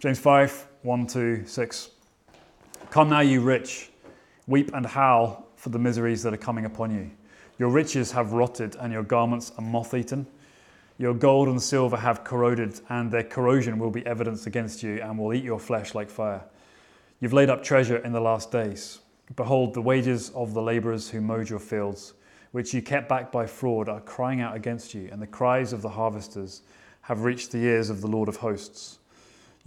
James 5 1 to 6. Come now, you rich, weep and howl for the miseries that are coming upon you. Your riches have rotted, and your garments are moth eaten. Your gold and silver have corroded, and their corrosion will be evidence against you and will eat your flesh like fire. You've laid up treasure in the last days. Behold, the wages of the laborers who mowed your fields, which you kept back by fraud, are crying out against you, and the cries of the harvesters have reached the ears of the Lord of hosts.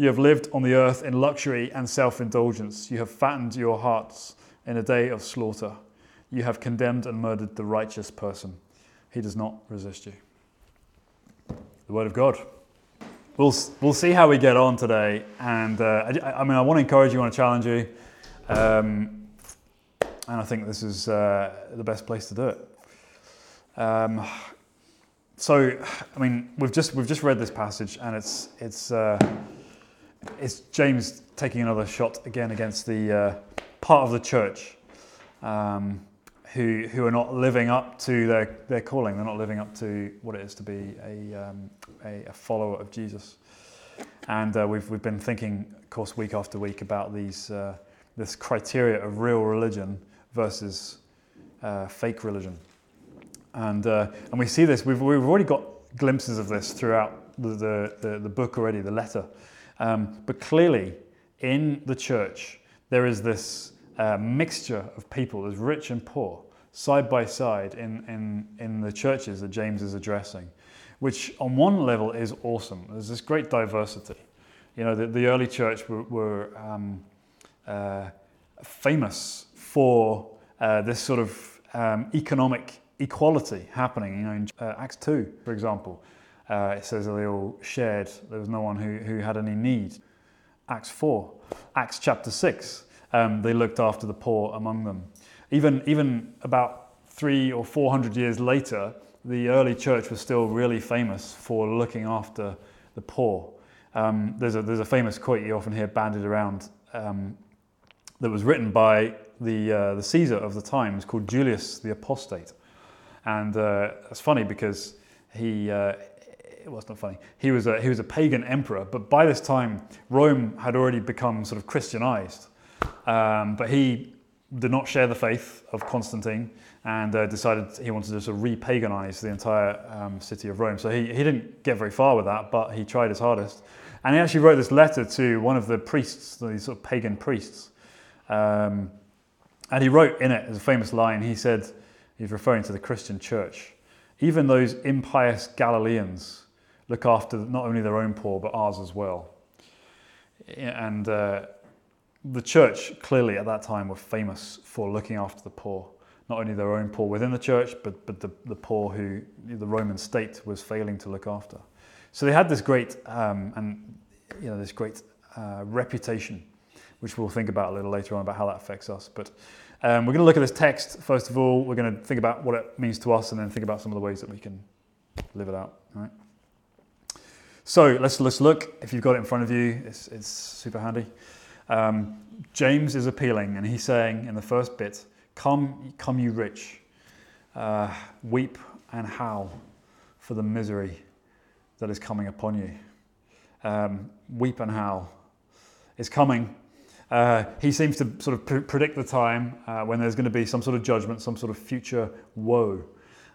You have lived on the earth in luxury and self indulgence. You have fattened your hearts in a day of slaughter. You have condemned and murdered the righteous person. He does not resist you. The Word of God. We'll, we'll see how we get on today. And uh, I, I, mean, I want to encourage you, I want to challenge you. Um, and I think this is uh, the best place to do it. Um, so, I mean, we've just we've just read this passage, and it's it's uh, it's James taking another shot again against the uh, part of the church um, who who are not living up to their their calling. They're not living up to what it is to be a um, a, a, follower of Jesus. And uh, we've we've been thinking, of course, week after week about these uh, this criteria of real religion versus uh, fake religion. And, uh, and we see this, we've, we've already got glimpses of this throughout the, the, the book already, the letter. Um, but clearly, in the church, there is this uh, mixture of people, there's rich and poor, side by side in, in, in the churches that James is addressing, which on one level is awesome. There's this great diversity. You know, the, the early church were, were um, uh, famous for uh, this sort of um, economic equality happening. You know, in uh, Acts 2, for example, uh, it says that they all shared. There was no one who, who had any need. Acts 4, Acts chapter 6, um, they looked after the poor among them. Even, even about three or four hundred years later, the early church was still really famous for looking after the poor. Um, there's, a, there's a famous quote you often hear banded around um, that was written by the, uh, the Caesar of the times called Julius the Apostate. And uh, it's funny because he, uh, it was not funny, he was, a, he was a pagan emperor, but by this time, Rome had already become sort of Christianized. Um, but he did not share the faith of Constantine and uh, decided he wanted to sort of re-paganize the entire um, city of Rome. So he, he didn't get very far with that, but he tried his hardest. And he actually wrote this letter to one of the priests, these sort of pagan priests. Um, and he wrote in it, as a famous line, he said, He's referring to the Christian church. Even those impious Galileans look after not only their own poor, but ours as well. And uh, the church, clearly at that time, were famous for looking after the poor. Not only their own poor within the church, but, but the, the poor who the Roman state was failing to look after. So they had this great um, and you know this great uh, reputation, which we'll think about a little later on about how that affects us. But um, we're going to look at this text first of all. We're going to think about what it means to us, and then think about some of the ways that we can live it out. All right. So let's let's look. If you've got it in front of you, it's, it's super handy. Um, James is appealing, and he's saying in the first bit, "Come, come, you rich, uh, weep and howl for the misery that is coming upon you. Um, weep and howl. It's coming uh, he seems to sort of pr- predict the time uh, when there's going to be some sort of judgment, some sort of future woe.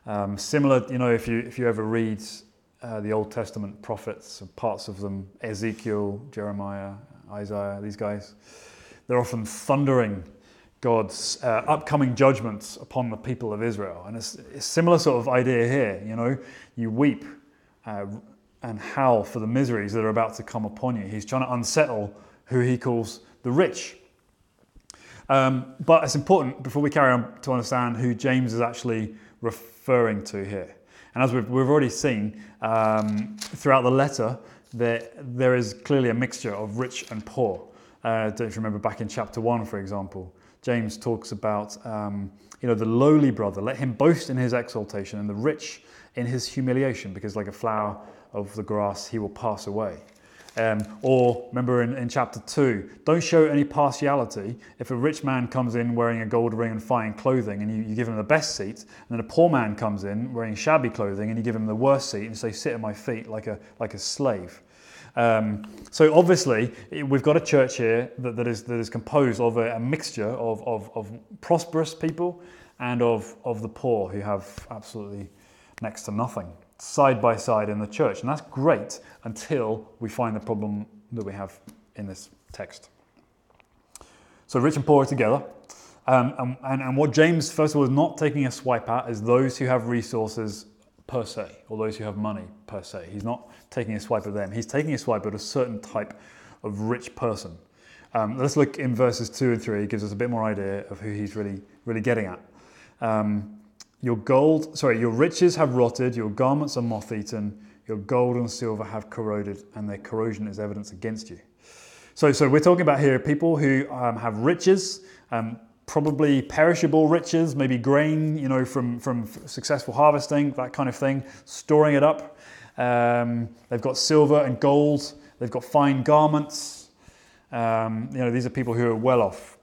Um, similar, you know, if you if you ever read uh, the Old Testament prophets, parts of them, Ezekiel, Jeremiah, Isaiah, these guys, they're often thundering God's uh, upcoming judgments upon the people of Israel, and it's, it's, a similar sort of idea here. You know, you weep uh, and howl for the miseries that are about to come upon you. He's trying to unsettle who he calls the rich. Um, but it's important before we carry on to understand who James is actually referring to here. And as we've, we've already seen um, throughout the letter, there, there is clearly a mixture of rich and poor. Uh, don't you remember back in chapter 1, for example, James talks about um, you know, the lowly brother, let him boast in his exaltation, and the rich in his humiliation, because like a flower of the grass, he will pass away. Um, or remember in, in chapter 2, don't show any partiality. If a rich man comes in wearing a gold ring and fine clothing and you, you give him the best seat, and then a poor man comes in wearing shabby clothing and you give him the worst seat and say, Sit at my feet like a, like a slave. Um, so obviously, we've got a church here that, that, is, that is composed of a, a mixture of, of, of, prosperous people and of, of the poor who have absolutely next to nothing, side by side in the church. And that's great until we find the problem that we have in this text. So rich and poor are together. Um, and, and what James, first of all, is not taking a swipe at is those who have resources per se, or those who have money per se. He's not taking a swipe at them. He's taking a swipe at a certain type of rich person. Um, let's look in verses two and three. It gives us a bit more idea of who he's really, really getting at. Um, your gold, sorry, your riches have rotted, your garments are moth-eaten, your gold and silver have corroded, and their corrosion is evidence against you. So, so we're talking about here people who um, have riches, um, probably perishable riches, maybe grain, you know, from, from successful harvesting, that kind of thing, storing it up. Um, they've got silver and gold. They've got fine garments. Um, you know, these are people who are well off.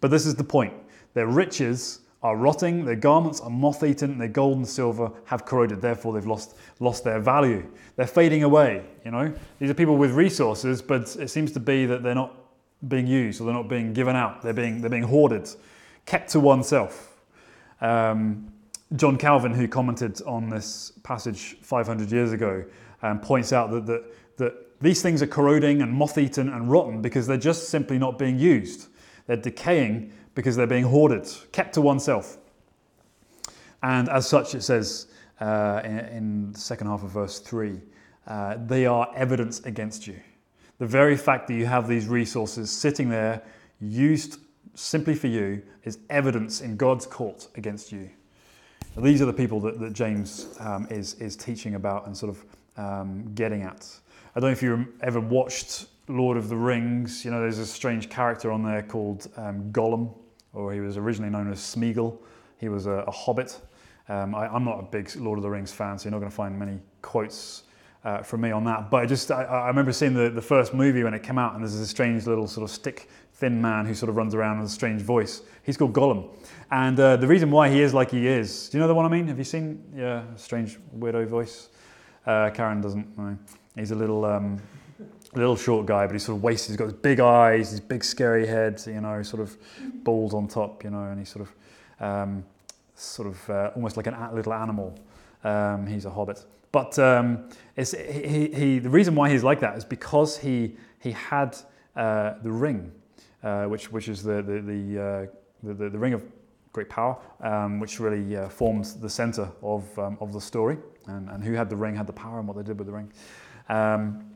But this is the point. Their riches are rotting, their garments are moth-eaten, their gold and silver have corroded. Therefore, they've lost, lost their value. They're fading away, you know. These are people with resources, but it seems to be that they're not being used or they're not being given out. They're being, they're being hoarded, kept to oneself. Um, John Calvin, who commented on this passage 500 years ago, um, points out that, that, that these things are corroding and moth eaten and rotten because they're just simply not being used. They're decaying because they're being hoarded, kept to oneself. And as such, it says uh, in, in, the second half of verse 3 uh, they are evidence against you. The very fact that you have these resources sitting there, used simply for you, is evidence in God's court against you. These are the people that, that James um, is, is teaching about and sort of um, getting at. I don't know if you ever watched Lord of the Rings. You know, there's a strange character on there called um, Gollum, or he was originally known as Smeagol. He was a, a hobbit. Um, I, am not a big Lord of the Rings fan, so you're not going to find many quotes uh, from me on that. But I just I, I, remember seeing the, the first movie when it came out, and there's this strange little sort of stick thin man who sort of runs around with a strange voice. He's called Gollum, and uh, the reason why he is like he is. Do you know the one I mean? Have you seen? Yeah, strange weirdo voice. Uh, Karen doesn't. No. He's a little. Um, little short guy, but he's sort of wasted. He's got his big eyes, his big scary head, you know, sort of balls on top, you know, and he's sort of, um, sort of uh, almost like a little animal. Um, he's a hobbit. But um, he, he, the reason why he's like that is because he, he had uh, the ring, uh, which, which is the, the, the, uh, the, the, ring of great power, um, which really uh, forms the center of, um, of the story. And, and who had the ring had the power and what they did with the ring. Um,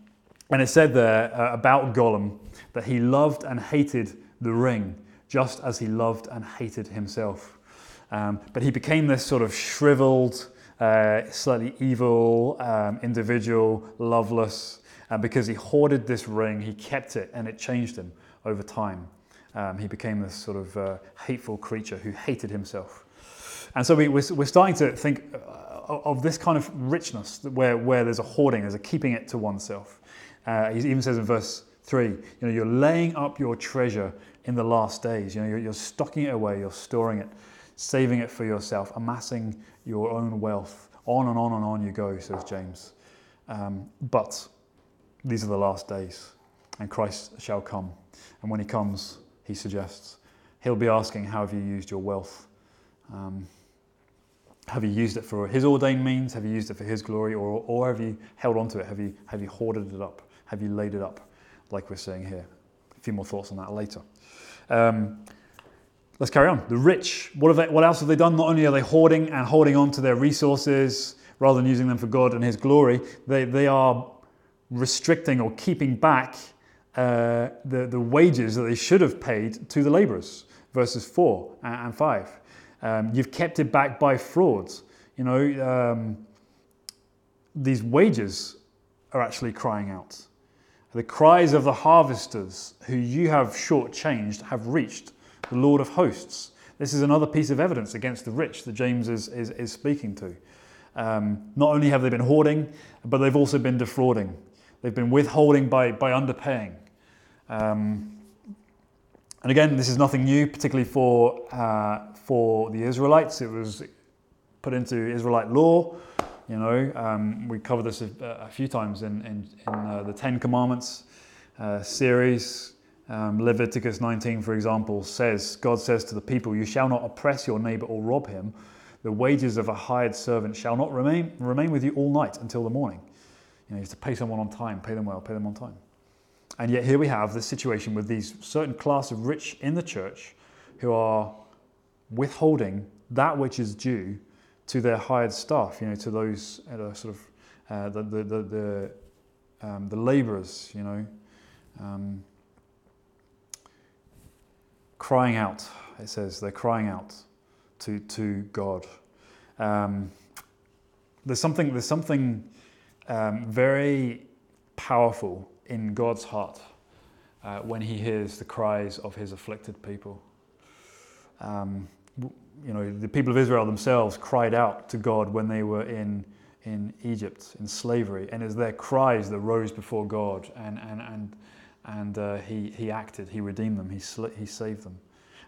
and it said there uh, about Gollum that he loved and hated the ring just as he loved and hated himself. Um, but he became this sort of shriveled, uh, slightly evil um, individual, loveless. And because he hoarded this ring, he kept it and it changed him over time. Um, he became this sort of uh, hateful creature who hated himself. And so we, we're, we're starting to think uh, of this kind of richness where, where there's a hoarding, there's a keeping it to oneself. Uh, he even says in verse 3, you know, you're laying up your treasure in the last days. You know, you're, you're stocking it away, you're storing it saving it for yourself, amassing your own wealth. On and on and on you go, says James. Um, but these are the last days, and Christ shall come. And when he comes, he suggests, he'll be asking, How have you used your wealth? Um, have you used it for his ordained means? Have you used it for his glory? Or, or have you held on to it? Have you, have you hoarded it up? Have you laid it up, like we're saying here? A few more thoughts on that later. Um, Let's carry on. The rich, what, they, what else have they done? Not only are they hoarding and holding on to their resources rather than using them for God and His glory, they, they are restricting or keeping back uh, the, the wages that they should have paid to the laborers. Verses 4 and 5. Um, you've kept it back by frauds. You know, um, these wages are actually crying out. The cries of the harvesters who you have shortchanged have reached the Lord of hosts. This is another piece of evidence against the rich that James is, is, is speaking to. Um, not only have they been hoarding, but they've also been defrauding. They've been withholding by, by underpaying. Um, and again, this is nothing new, particularly for, uh, for the Israelites. It was put into Israelite law. You know, um, we covered this a, a, few times in, in, in uh, the Ten Commandments uh, series. Um, Leviticus 19, for example, says, God says to the people, You shall not oppress your neighbor or rob him. The wages of a hired servant shall not remain, remain with you all night until the morning. You know, you have to pay someone on time, pay them well, pay them on time. And yet here we have this situation with these certain class of rich in the church who are withholding that which is due to their hired staff, you know, to those sort of uh, the the the the, um, the labourers, you know, um, crying out. It says they're crying out to to God. Um, there's something there's something um, very powerful in God's heart uh, when He hears the cries of His afflicted people. You know, the people of Israel themselves cried out to God when they were in, in Egypt, in slavery. And it's their cries that rose before God. And, and, and, and uh, he, he acted, He redeemed them, he, sl- he saved them.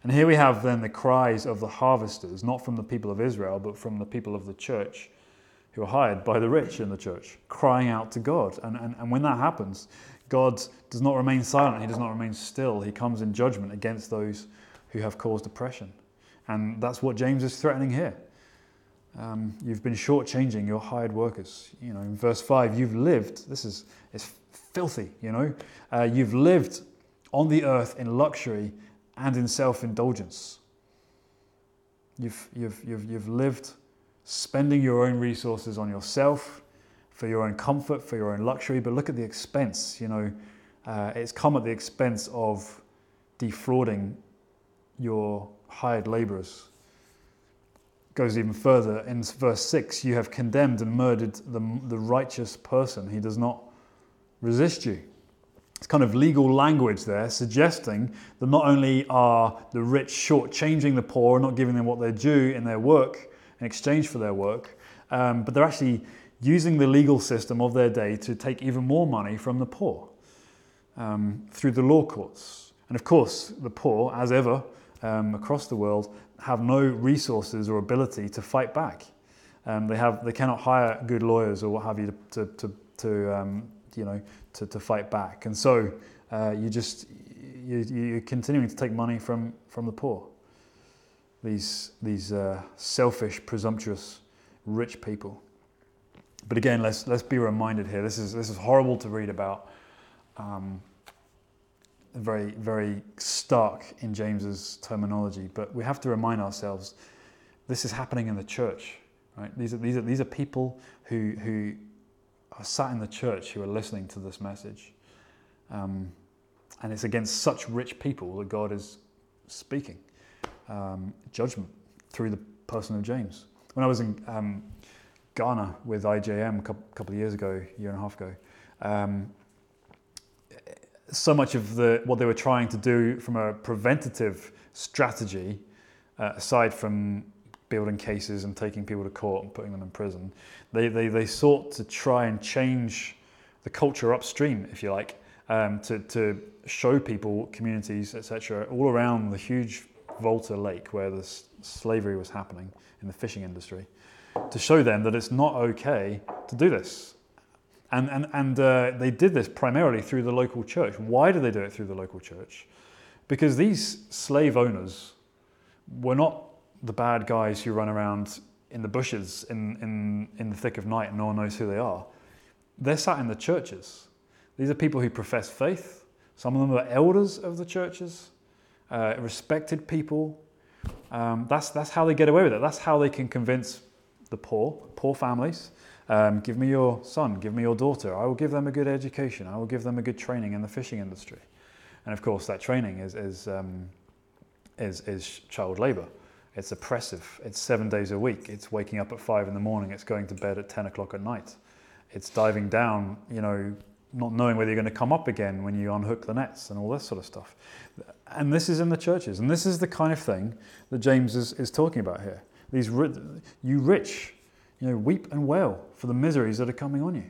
And here we have then the cries of the harvesters, not from the people of Israel, but from the people of the church who are hired by the rich in the church, crying out to God. And, and, and when that happens, God does not remain silent, He does not remain still. He comes in judgment against those who have caused oppression. And that's what James is threatening here. Um, you've been shortchanging your hired workers. You know, in verse 5, you've lived, this is it's filthy, you know. Uh, you've lived on the earth in luxury and in self indulgence. You've, you've, you've, you've lived spending your own resources on yourself for your own comfort, for your own luxury, but look at the expense. You know, uh, it's come at the expense of defrauding your hired laborers. Goes even further in verse 6 you have condemned and murdered the, the righteous person. He does not resist you. It's kind of legal language there suggesting that not only are the rich shortchanging the poor, and not giving them what they're due in their work in exchange for their work, um, but they're actually using the legal system of their day to take even more money from the poor um, through the law courts. And of course, the poor, as ever, um, across the world have no resources or ability to fight back. Um, they have they cannot hire good lawyers or what have you to to, to um, you know to, to fight back, and so uh, you just you, you're continuing to take money from from the poor. These these uh, selfish, presumptuous, rich people. But again, let's let's be reminded here. This is this is horrible to read about. Um, very, very stark in James's terminology, but we have to remind ourselves this is happening in the church. Right? These are, these are, these are people who, who are sat in the church who are listening to this message. Um, and it's against such rich people that God is speaking um, judgment through the person of James. When I was in um, Ghana with IJM a couple, of years ago, year and a half ago, um, so much of the what they were trying to do from a preventative strategy, uh, aside from building cases and taking people to court and putting them in prison, they, they, they sought to try and change the culture upstream, if you like, um, to, to show people, communities, etc., all around the huge Volta Lake where the slavery was happening in the fishing industry, to show them that it's not okay to do this. And, and, and uh, they did this primarily through the local church. Why did they do it through the local church? Because these slave owners were not the bad guys who run around in the bushes in, in, in the thick of night and no one knows who they are. They're sat in the churches. These are people who profess faith. Some of them are elders of the churches, uh, respected people. Um, that's, that's how they get away with it. That's how they can convince the poor, poor families, um, give me your son, give me your daughter. I will give them a good education. I will give them a good training in the fishing industry. And of course, that training is, is, um, is, is child labour. It's oppressive. It's seven days a week. It's waking up at five in the morning. It's going to bed at 10 o'clock at night. It's diving down, you know, not knowing whether you're going to come up again when you unhook the nets and all this sort of stuff. And this is in the churches. And this is the kind of thing that James is, is talking about here. These, you rich, you know, weep and wail for the miseries that are coming on you.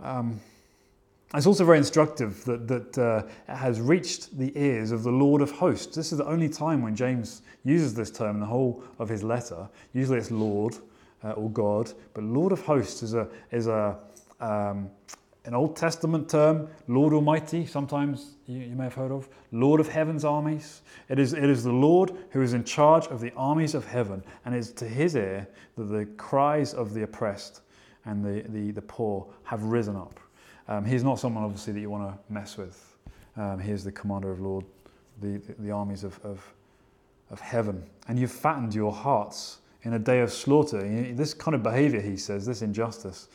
Um, it's also very instructive that, that uh, it has reached the ears of the Lord of hosts. This is the only time when James uses this term in the whole of his letter. Usually it's Lord, uh, or God, but Lord of hosts is a, is a, um, an Old Testament term, Lord Almighty, sometimes you, you, may have heard of, Lord of heaven's armies. It is, it is the Lord who is in charge of the armies of heaven, and it is to his ear that the cries of the oppressed and the, the, the poor have risen up. Um, he's not someone, obviously, that you want to mess with. Um, he is the commander of Lord, the, the, the armies of, of, of heaven. And you've fattened your hearts in a day of slaughter. This kind of behavior, he says, this injustice,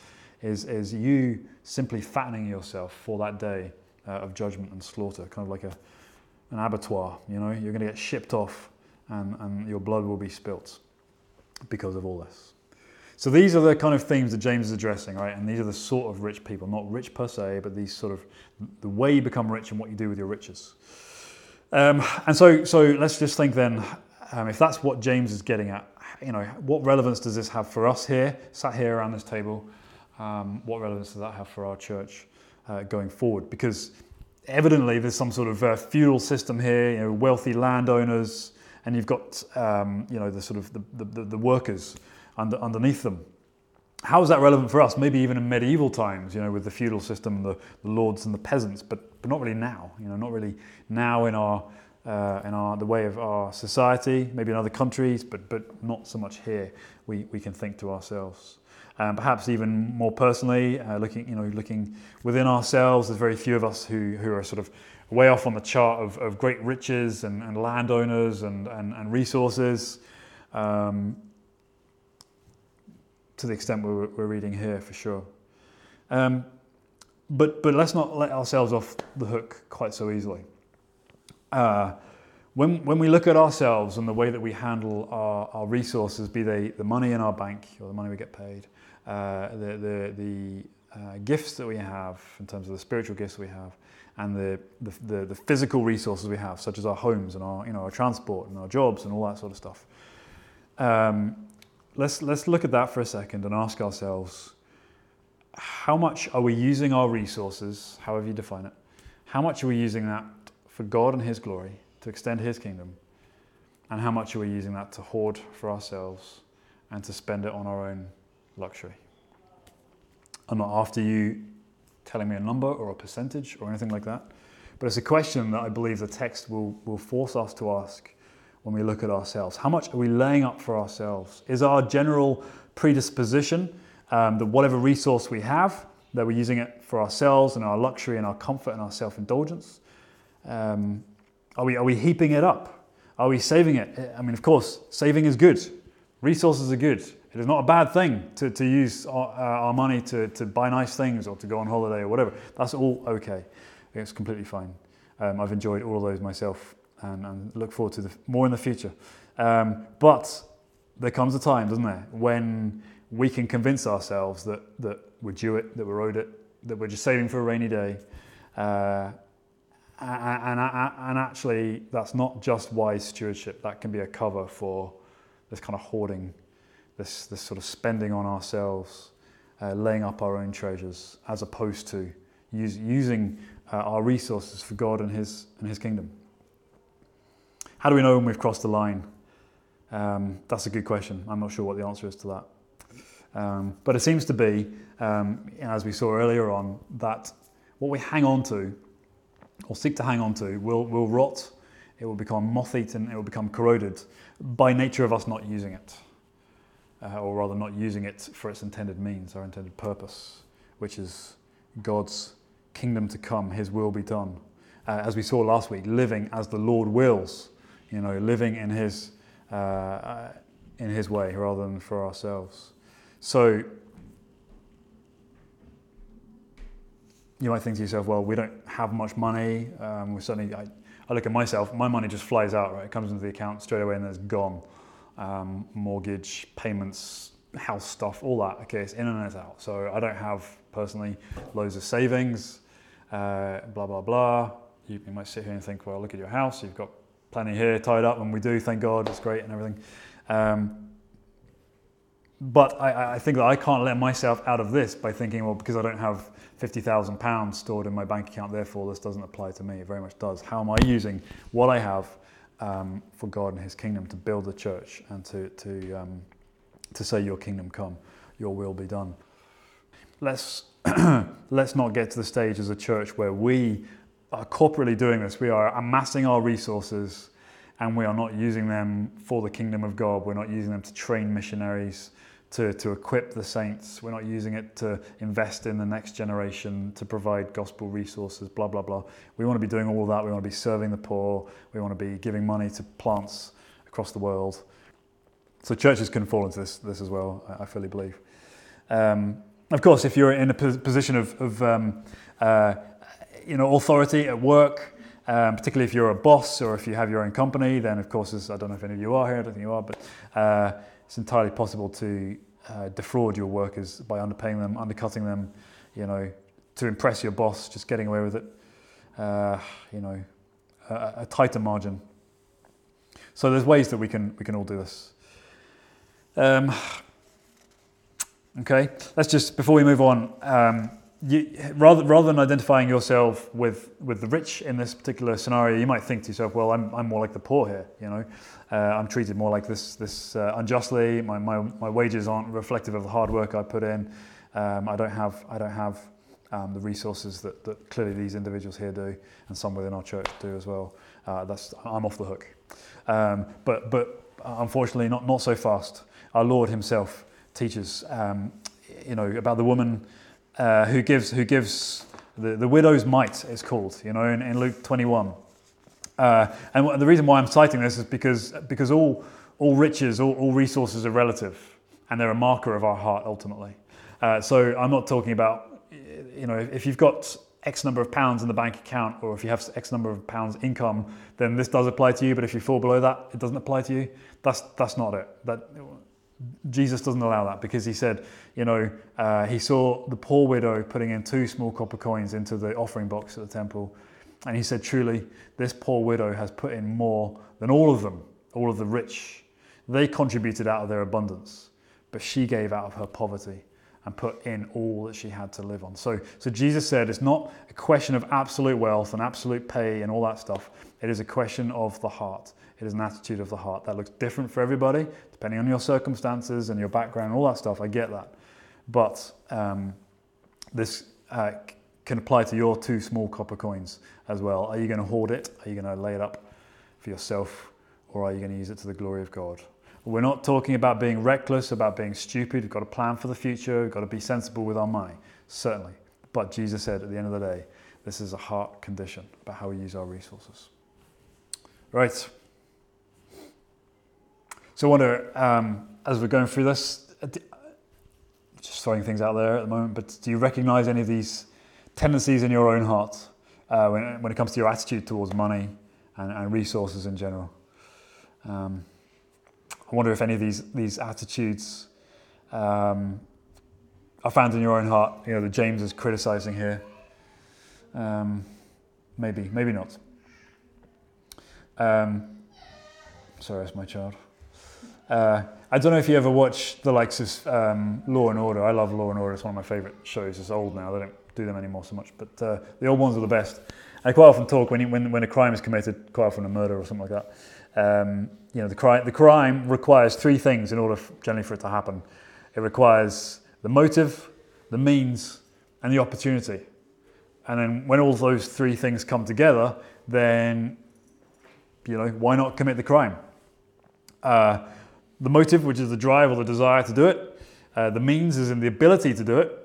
is, is you simply fattening yourself for that day uh, of judgment and slaughter, kind of like a, an abattoir. You know, you're going to get shipped off and, and your blood will be spilt because of all this. So these are the kind of themes that James is addressing, right? And these are the sort of rich people, not rich per se, but these sort of the way you become rich and what you do with your riches. Um, and so, so let's just think then, um, if that's what James is getting at, you know, what relevance does this have for us here, sat here around this table? Um, what relevance does that have for our church uh, going forward? Because evidently there's some sort of uh, feudal system here, you know, wealthy landowners, and you've got, um, you know, the sort of the, the, the workers under, underneath them. How is that relevant for us? Maybe even in medieval times, you know, with the feudal system, the, the lords and the peasants, but, but not really now. You know, not really now in our uh, in our the way of our society, maybe in other countries, but but not so much here. We we can think to ourselves. Um, perhaps even more personally, uh, looking you know looking within ourselves, there's very few of us who who are sort of way off on the chart of, of great riches and, and landowners and, and, and resources. Um, to the extent we're, we're reading here for sure. Um, but, but let's not let ourselves off the hook quite so easily. Uh, when, when we look at ourselves and the way that we handle our, our resources, be they the money in our bank or the money we get paid, uh, the, the, the uh, gifts that we have in terms of the spiritual gifts we have, and the, the, the, physical resources we have, such as our homes and our, you know, our transport and our jobs and all that sort of stuff. Um, let's, let's look at that for a second and ask ourselves how much are we using our resources, however you define it? How much are we using that for God and His glory, to extend His kingdom? And how much are we using that to hoard for ourselves and to spend it on our own luxury? I'm not after you telling me a number or a percentage or anything like that, but it's a question that I believe the text will, will force us to ask when we look at ourselves? How much are we laying up for ourselves? Is our general predisposition um, that whatever resource we have, that we're using it for ourselves and our luxury and our comfort and our self indulgence? Um, are, we, are we heaping it up? Are we saving it? I mean, of course, saving is good. Resources are good. It is not a bad thing to, to use our, uh, our money to, to buy nice things or to go on holiday or whatever. That's all okay. It's completely fine. Um, I've enjoyed all of those myself and, and look forward to the, more in the future. Um, but there comes a time, doesn't there, when we can convince ourselves that, that we're due it, that we're owed it, that we're just saving for a rainy day. Uh, and, and, and, actually, that's not just wise stewardship. That can be a cover for this kind of hoarding, this, this sort of spending on ourselves, uh, laying up our own treasures, as opposed to use, using uh, our resources for God and His, and His kingdom. How do we know when we've crossed the line? Um, that's a good question. I'm not sure what the answer is to that. Um, but it seems to be, um, as we saw earlier on, that what we hang on to or seek to hang on to will, will rot, it will become moth eaten, it will become corroded by nature of us not using it. Uh, or rather, not using it for its intended means, our intended purpose, which is God's kingdom to come, His will be done. Uh, as we saw last week, living as the Lord wills you know, living in His uh, uh, in His way rather than for ourselves. So you might think to yourself, well, we don't have much money. Um, we certainly, I, I, look at myself, my money just flies out, right? It comes into the account straight away and it's gone. Um, mortgage, payments, house stuff, all that. Okay, it's in and it's out. So I don't have personally loads of savings, uh, blah, blah, blah. You, you might sit here and think, well, look at your house, you've got plenty here tied up, and we do, thank God, it's great and everything. Um, but I, I, think that I can't let myself out of this by thinking, well, because I don't have £50,000 stored in my bank account, therefore this doesn't apply to me. It very much does. How am I using what I have um, for God and His kingdom to build the church and to, to, um, to say, Your kingdom come, your will be done. Let's, let's not get to the stage as a church where we are corporately doing this. We are amassing our resources and we are not using them for the kingdom of God. We're not using them to train missionaries, to, to equip the saints. We're not using it to invest in the next generation, to provide gospel resources, blah, blah, blah. We want to be doing all that. We want to be serving the poor. We want to be giving money to plants across the world. So churches can fall into this, this as well, I fully believe. Um, of course, if you're in a position of, of um, uh, you know, authority at work, um, particularly if you're a boss or if you have your own company, then of course, I don't know if any of you are here, I don't think you are, but uh, it's entirely possible to uh, defraud your workers by underpaying them, undercutting them, you know, to impress your boss, just getting away with it, uh, you know, a, a, tighter margin. So there's ways that we can we can all do this. Um, okay, let's just before we move on. Um, you, rather, rather than identifying yourself with, with the rich in this particular scenario, you might think to yourself, well, I'm, I'm more like the poor here, you know. Uh, I'm treated more like this, this uh, unjustly. My, my, my wages aren't reflective of the hard work I put in. Um, I don't have, I don't have um, the resources that, that clearly these individuals here do, and some within our church do as well. Uh, that's, I'm off the hook. Um, but, but unfortunately, not, not so fast. Our Lord himself teaches, um, you know, about the woman uh, who gives, who gives the, the widow's mite, it's called, you know, in, in Luke 21. Uh, and the reason why I'm citing this is because, because all, all riches, all, all resources are relative, and they're a marker of our heart ultimately. Uh, so I'm not talking about, you know, if you've got X number of pounds in the bank account, or if you have X number of pounds income, then this does apply to you. But if you fall below that, it doesn't apply to you. That's that's not it. That Jesus doesn't allow that because he said, you know, uh, he saw the poor widow putting in two small copper coins into the offering box at the temple. And he said, truly, this poor widow has put in more than all of them, all of the rich. They contributed out of their abundance, but she gave out of her poverty and put in all that she had to live on. So, so Jesus said it's not a question of absolute wealth and absolute pay and all that stuff. It is a question of the heart. It is an attitude of the heart that looks different for everybody, depending on your circumstances and your background and all that stuff. I get that. But um, this uh, can apply to your two small copper coins as well. Are you going to hoard it? Are you going to lay it up for yourself? Or are you going to use it to the glory of God? We're not talking about being reckless, about being stupid. We've got to plan for the future. We've got to be sensible with our money, certainly. But Jesus said at the end of the day, this is a heart condition about how we use our resources. Right. So I wonder, um, as we're going through this, uh, just throwing things out there at the moment, but do you recognize any of these tendencies in your own heart uh, when, when it comes to your attitude towards money and, and resources in general? Um, I wonder if any of these, these attitudes um, are found in your own heart, you know, that James is criticizing here. Um, maybe, maybe not. Um, sorry, that's my child. Uh, I don't know if you ever watch the likes of um, Law and Order. I love Law and Order. It's one of my favourite shows. It's old now. They don't do them anymore so much, but uh, the old ones are the best. I quite often talk when, when, when a crime is committed, quite often a murder or something like that. Um, you know, the crime, the crime requires three things in order, generally, for it to happen. It requires the motive, the means, and the opportunity. And then when all those three things come together, then you know, why not commit the crime? Uh, the motive, which is the drive or the desire to do it. Uh, the means is in the ability to do it.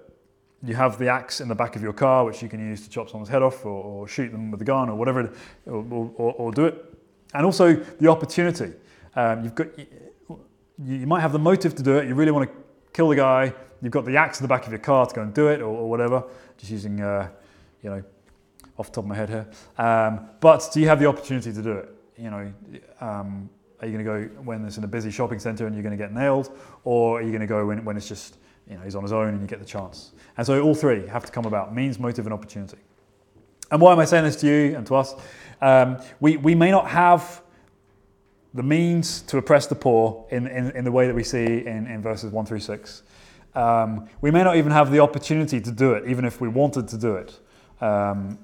You have the axe in the back of your car, which you can use to chop someone's head off or, or shoot them with a gun or whatever, or, or, or, do it. And also the opportunity. Um, you've got, you, you, might have the motive to do it. You really want to kill the guy. You've got the axe in the back of your car to go and do it, or, whatever. Just using, uh, you know, off the top of my head here. Um, but do you have the opportunity to do it? You know, um, are you going to go when it's in a busy shopping centre and you're going to get nailed, or are you going to go when, when it's just you know he's on his own and you get the chance? And so all three have to come about: means, motive, and opportunity. And why am I saying this to you and to us? Um, we we may not have the means to oppress the poor in, in, in the way that we see in, in verses 1 through 6. Um, we may not even have the opportunity to do it, even if we wanted to do it. Um,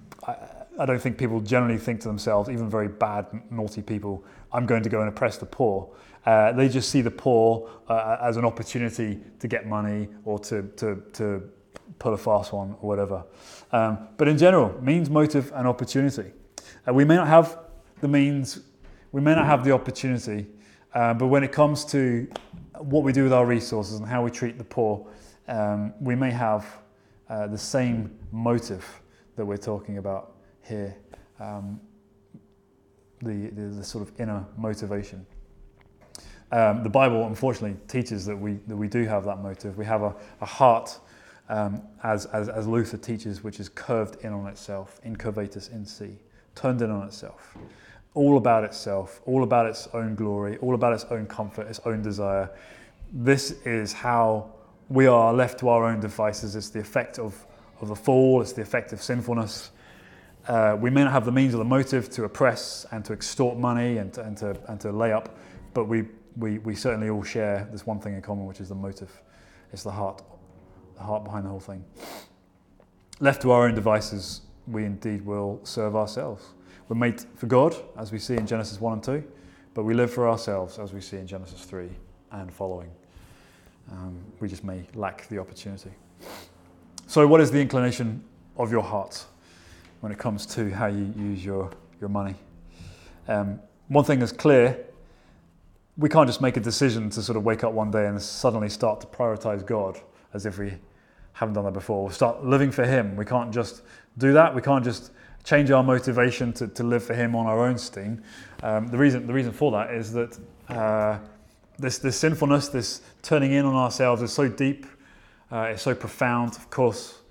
I don't think people generally think to themselves, even very bad, naughty people, I'm going to go and oppress the poor. Uh, they just see the poor uh, as an opportunity to get money or to, to, to pull a fast one or whatever. Um, but in general, means, motive, and opportunity. Uh, we may not have the means, we may not have the opportunity, uh, but when it comes to what we do with our resources and how we treat the poor, um, we may have uh, the same motive that we're talking about here, um, the, the, the, sort of inner motivation. Um, the Bible, unfortunately, teaches that we, that we do have that motive. We have a, a heart, um, as, as, as Luther teaches, which is curved in on itself, incurvatus in se, turned in on itself, all about itself, all about its own glory, all about its own comfort, its own desire. This is how we are left to our own devices. It's the effect of, of the fall, it's the effect of sinfulness. Uh, we may not have the means or the motive to oppress and to extort money and to, and to, and to lay up, but we, we, we certainly all share this one thing in common, which is the motive. It's the heart, the heart behind the whole thing. Left to our own devices, we indeed will serve ourselves. We're made for God, as we see in Genesis 1 and 2, but we live for ourselves, as we see in Genesis 3 and following. Um, we just may lack the opportunity. So, what is the inclination of your heart? When it comes to how you use your, your money. Um, one thing is clear we can't just make a decision to sort of wake up one day and suddenly start to prioritize God as if we haven't done that before. We'll start living for Him. We can't just do that. We can't just change our motivation to, to live for Him on our own steam. Um, the, reason, the reason for that is that uh, this, this sinfulness, this turning in on ourselves is so deep, uh, it's so profound. Of course,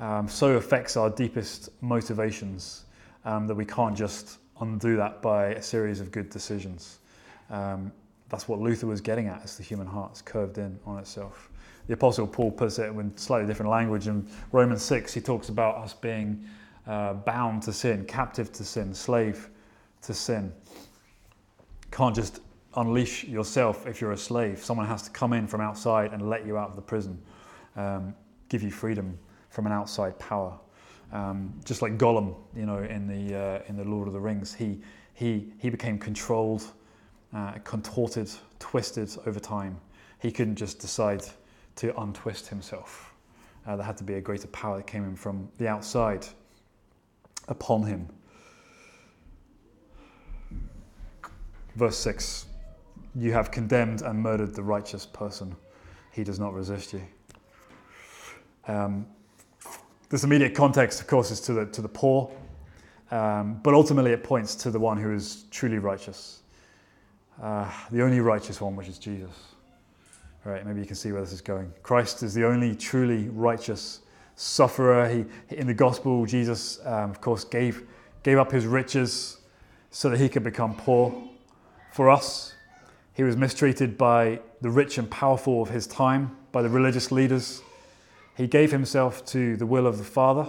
um, so affects our deepest motivations um, that we can't just undo that by a series of good decisions. Um, that's what Luther was getting at, as the human heart's curved in on itself. The Apostle Paul puts it in slightly different language. In Romans 6, he talks about us being uh, bound to sin, captive to sin, slave to sin. Can't just unleash yourself if you're a slave. Someone has to come in from outside and let you out of the prison, um, give you freedom from an outside power. Um, just like Gollum, you know, in the uh, in the Lord of the Rings, he he he became controlled, uh, contorted, twisted over time. He couldn't just decide to untwist himself. Uh, there had to be a greater power that came in from the outside upon him. Verse six: You have condemned and murdered the righteous person. He does not resist you. Um, this immediate context, of course, is to the, to the poor, um, but ultimately it points to the one who is truly righteous, uh, the only righteous one, which is Jesus. All right, maybe you can see where this is going. Christ is the only truly righteous sufferer. He, in the gospel, Jesus, um, of course, gave, gave up his riches so that he could become poor for us. He was mistreated by the rich and powerful of his time, by the religious leaders. He gave himself to the will of the Father.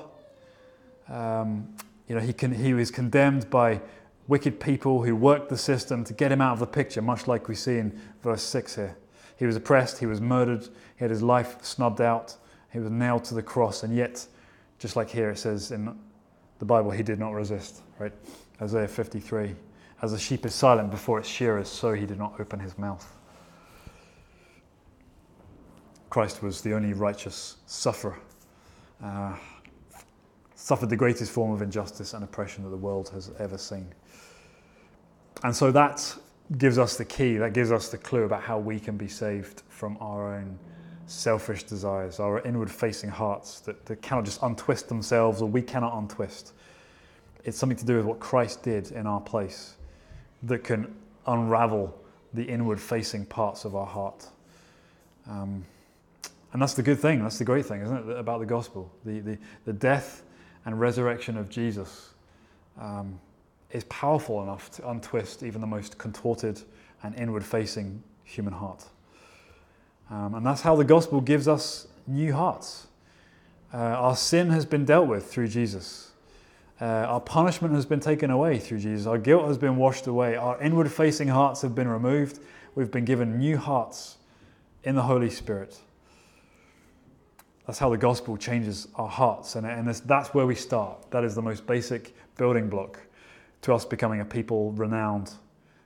Um, you know, he, he was condemned by wicked people who worked the system to get him out of the picture, much like we see in verse 6 here. He was oppressed, he was murdered, he had his life snubbed out, he was nailed to the cross, and yet, just like here it says in the Bible, he did not resist, right? Isaiah 53. As a sheep is silent before its shearers, so he did not open his mouth. Christ was the only righteous sufferer, uh, suffered the greatest form of injustice and oppression that the world has ever seen. And so that gives us the key, that gives us the clue about how we can be saved from our own selfish desires, our inward facing hearts that, that cannot just untwist themselves or we cannot untwist. It's something to do with what Christ did in our place that can unravel the inward facing parts of our heart. Um, and that's the good thing, that's the great thing, isn't it, about the gospel? The, the, the death and resurrection of Jesus um, is powerful enough to untwist even the most contorted and inward facing human heart. Um, and that's how the gospel gives us new hearts. Uh, our sin has been dealt with through Jesus. Uh, our punishment has been taken away through Jesus. Our guilt has been washed away. Our inward facing hearts have been removed. We've been given new hearts in the Holy Spirit. That's how the gospel changes our hearts. And, and that's where we start. That is the most basic building block to us becoming a people renowned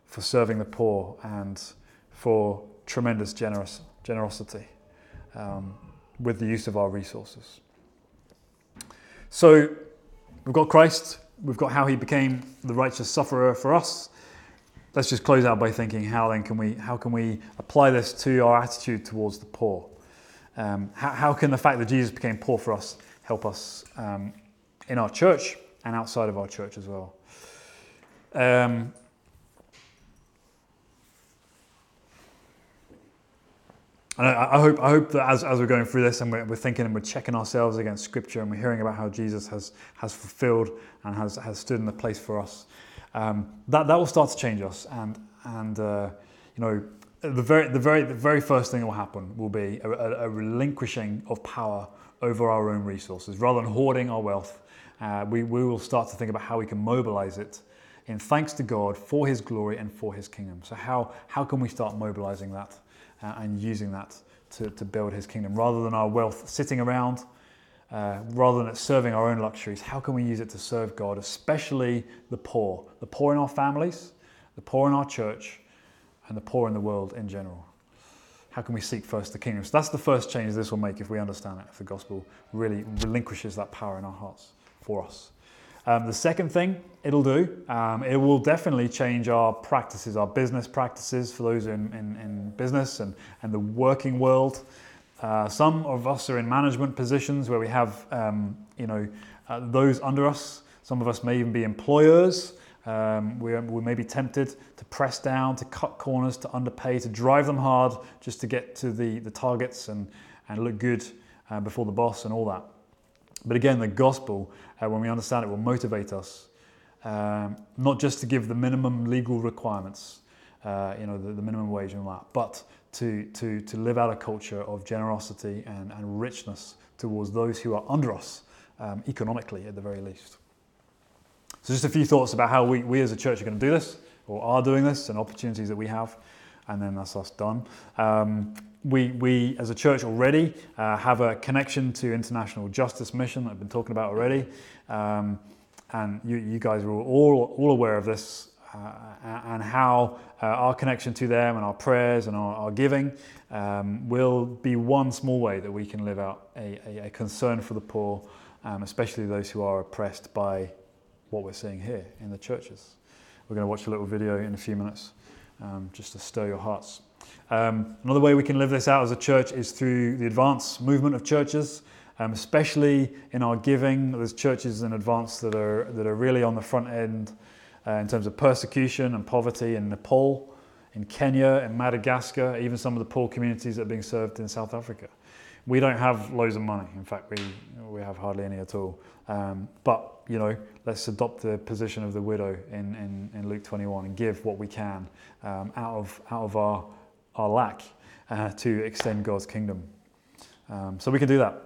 for serving the poor and for tremendous generous, generosity um, with the use of our resources. So we've got Christ, we've got how he became the righteous sufferer for us. Let's just close out by thinking how then can we how can we apply this to our attitude towards the poor? Um, how, how, can the fact that Jesus became poor for us help us um, in our church and outside of our church as well? Um, And I, I, hope, I hope that as, as we're going through this and we're, we're, thinking and we're checking ourselves against Scripture and we're hearing about how Jesus has, has fulfilled and has, has stood in the place for us, um, that, that will start to change us. And, and uh, you know, the very, the, very, the very first thing that will happen will be a, a, a relinquishing of power over our own resources. Rather than hoarding our wealth, uh, we, we will start to think about how we can mobilize it in thanks to God for His glory and for His kingdom. So, how, how can we start mobilizing that? uh, and using that to, to build his kingdom. Rather than our wealth sitting around, uh, rather than it serving our own luxuries, how can we use it to serve God, especially the poor, the poor in our families, the poor in our church, and the poor in the world in general? How can we seek first the kingdom? So that's the first change this will make if we understand it, if the gospel really relinquishes that power in our hearts for us. Um, the second thing it'll do, um, it will definitely change our practices, our business practices for those in, in, in business and, and the working world. Uh, some of us are in management positions where we have, um, you know, uh, those under us. Some of us may even be employers. Um, we, we may be tempted to press down, to cut corners, to underpay, to drive them hard just to get to the, the targets and, and look good uh, before the boss and all that. But again, the gospel, uh, when we understand it, will motivate us um, not just to give the minimum legal requirements, uh, you know, the, the, minimum wage and all that, but to, to, to live out a culture of generosity and, and richness towards those who are under us, um, economically at the very least. So, just a few thoughts about how we, we as a church are going to do this, or are doing this, and opportunities that we have, and then that's us done. Um, we, we, as a church already, uh, have a connection to International Justice Mission that I've been talking about already. Um, and you, you, guys are all, all aware of this uh, and how uh, our connection to them and our prayers and our, our giving um, will be one small way that we can live out a, a, a concern for the poor, um, especially those who are oppressed by what we're seeing here in the churches. We're going to watch a little video in a few minutes um, just to stir your hearts. Um, another way we can live this out as a church is through the advance movement of churches, um, especially in our giving. There's churches in advance that are, that are really on the front end uh, in terms of persecution and poverty in Nepal, in Kenya, in Madagascar, even some of the poor communities that are being served in South Africa. We don't have loads of money. In fact, we, we have hardly any at all. Um, but, you know, let's adopt the position of the widow in, in, in Luke 21 and give what we can um, out, of, out of our our lack uh, to extend God's kingdom. Um, so we can do that.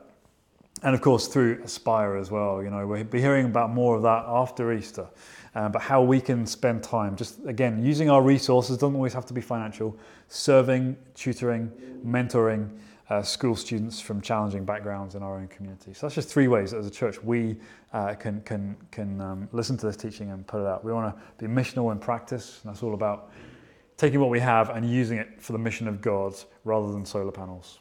And of course, through Aspire as well. You know, we'll be hearing about more of that after Easter. Uh, but how we can spend time, just again, using our resources, doesn't always have to be financial, serving, tutoring, mentoring uh, school students from challenging backgrounds in our own community. So that's just three ways as a church we uh, can, can, can um, listen to this teaching and put it out. We want to be missional in practice, and that's all about taking what we have and using it for the mission of God rather than solar panels.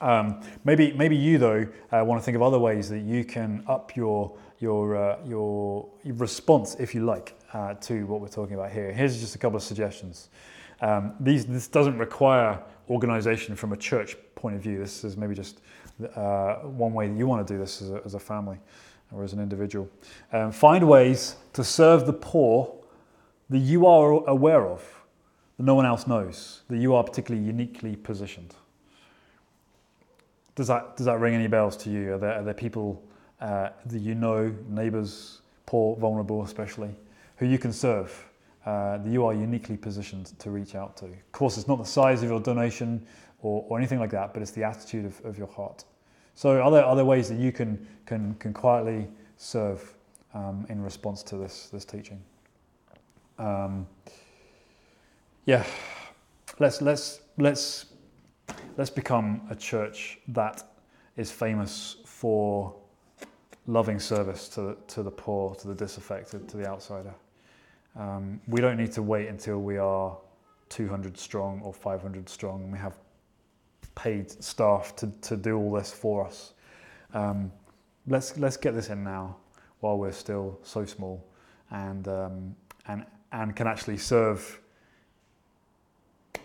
Um, maybe, maybe you though uh, want to think of other ways that you can up your your uh, your response, if you like, uh, to what we're talking about here. Here's just a couple of suggestions. Um, these, this doesn't require organisation from a church point of view. This is maybe just uh, one way that you want to do this as a, as a family or as an individual. Um, find ways to serve the poor that you are aware of, that no one else knows, that you are particularly uniquely positioned. Does that, does that ring any bells to you? Are there, are there people uh, that you know, neighbours, poor, vulnerable especially, who you can serve, uh, that you are uniquely positioned to reach out to? Of course, it's not the size of your donation or, or anything like that, but it's the attitude of, of your heart. So, are there other ways that you can, can, can quietly serve um, in response to this, this teaching? um, yeah, let's let's let's let's become a church that is famous for loving service to to the poor, to the disaffected, to the outsider. Um, we don't need to wait until we are 200 strong or 500 strong. We have paid staff to, to do all this for us. Um, let's, let's get this in now while we're still so small and, um, and, and can actually serve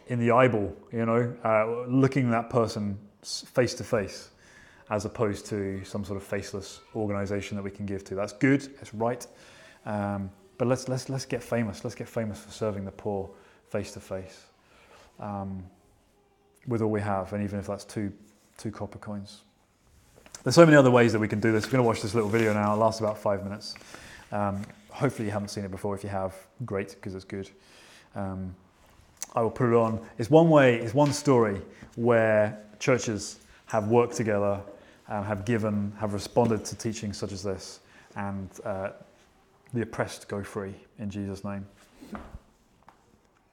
in the eyeball, you know, uh, looking that person face to face as opposed to some sort of faceless organization that we can give to. That's good, it's right. Um, but let's, let's, let's get famous. Let's get famous for serving the poor face to face with all we have, and even if that's two, two copper coins. There's so many other ways that we can do this. We're going to watch this little video now. It lasts about five minutes. Um, hopefully, you haven't seen it before. If you have, great, because it's good. Um, I will put it on. It's one way, it's one story where churches have worked together and have given, have responded to teachings such as this, and uh, the oppressed go free in Jesus' name.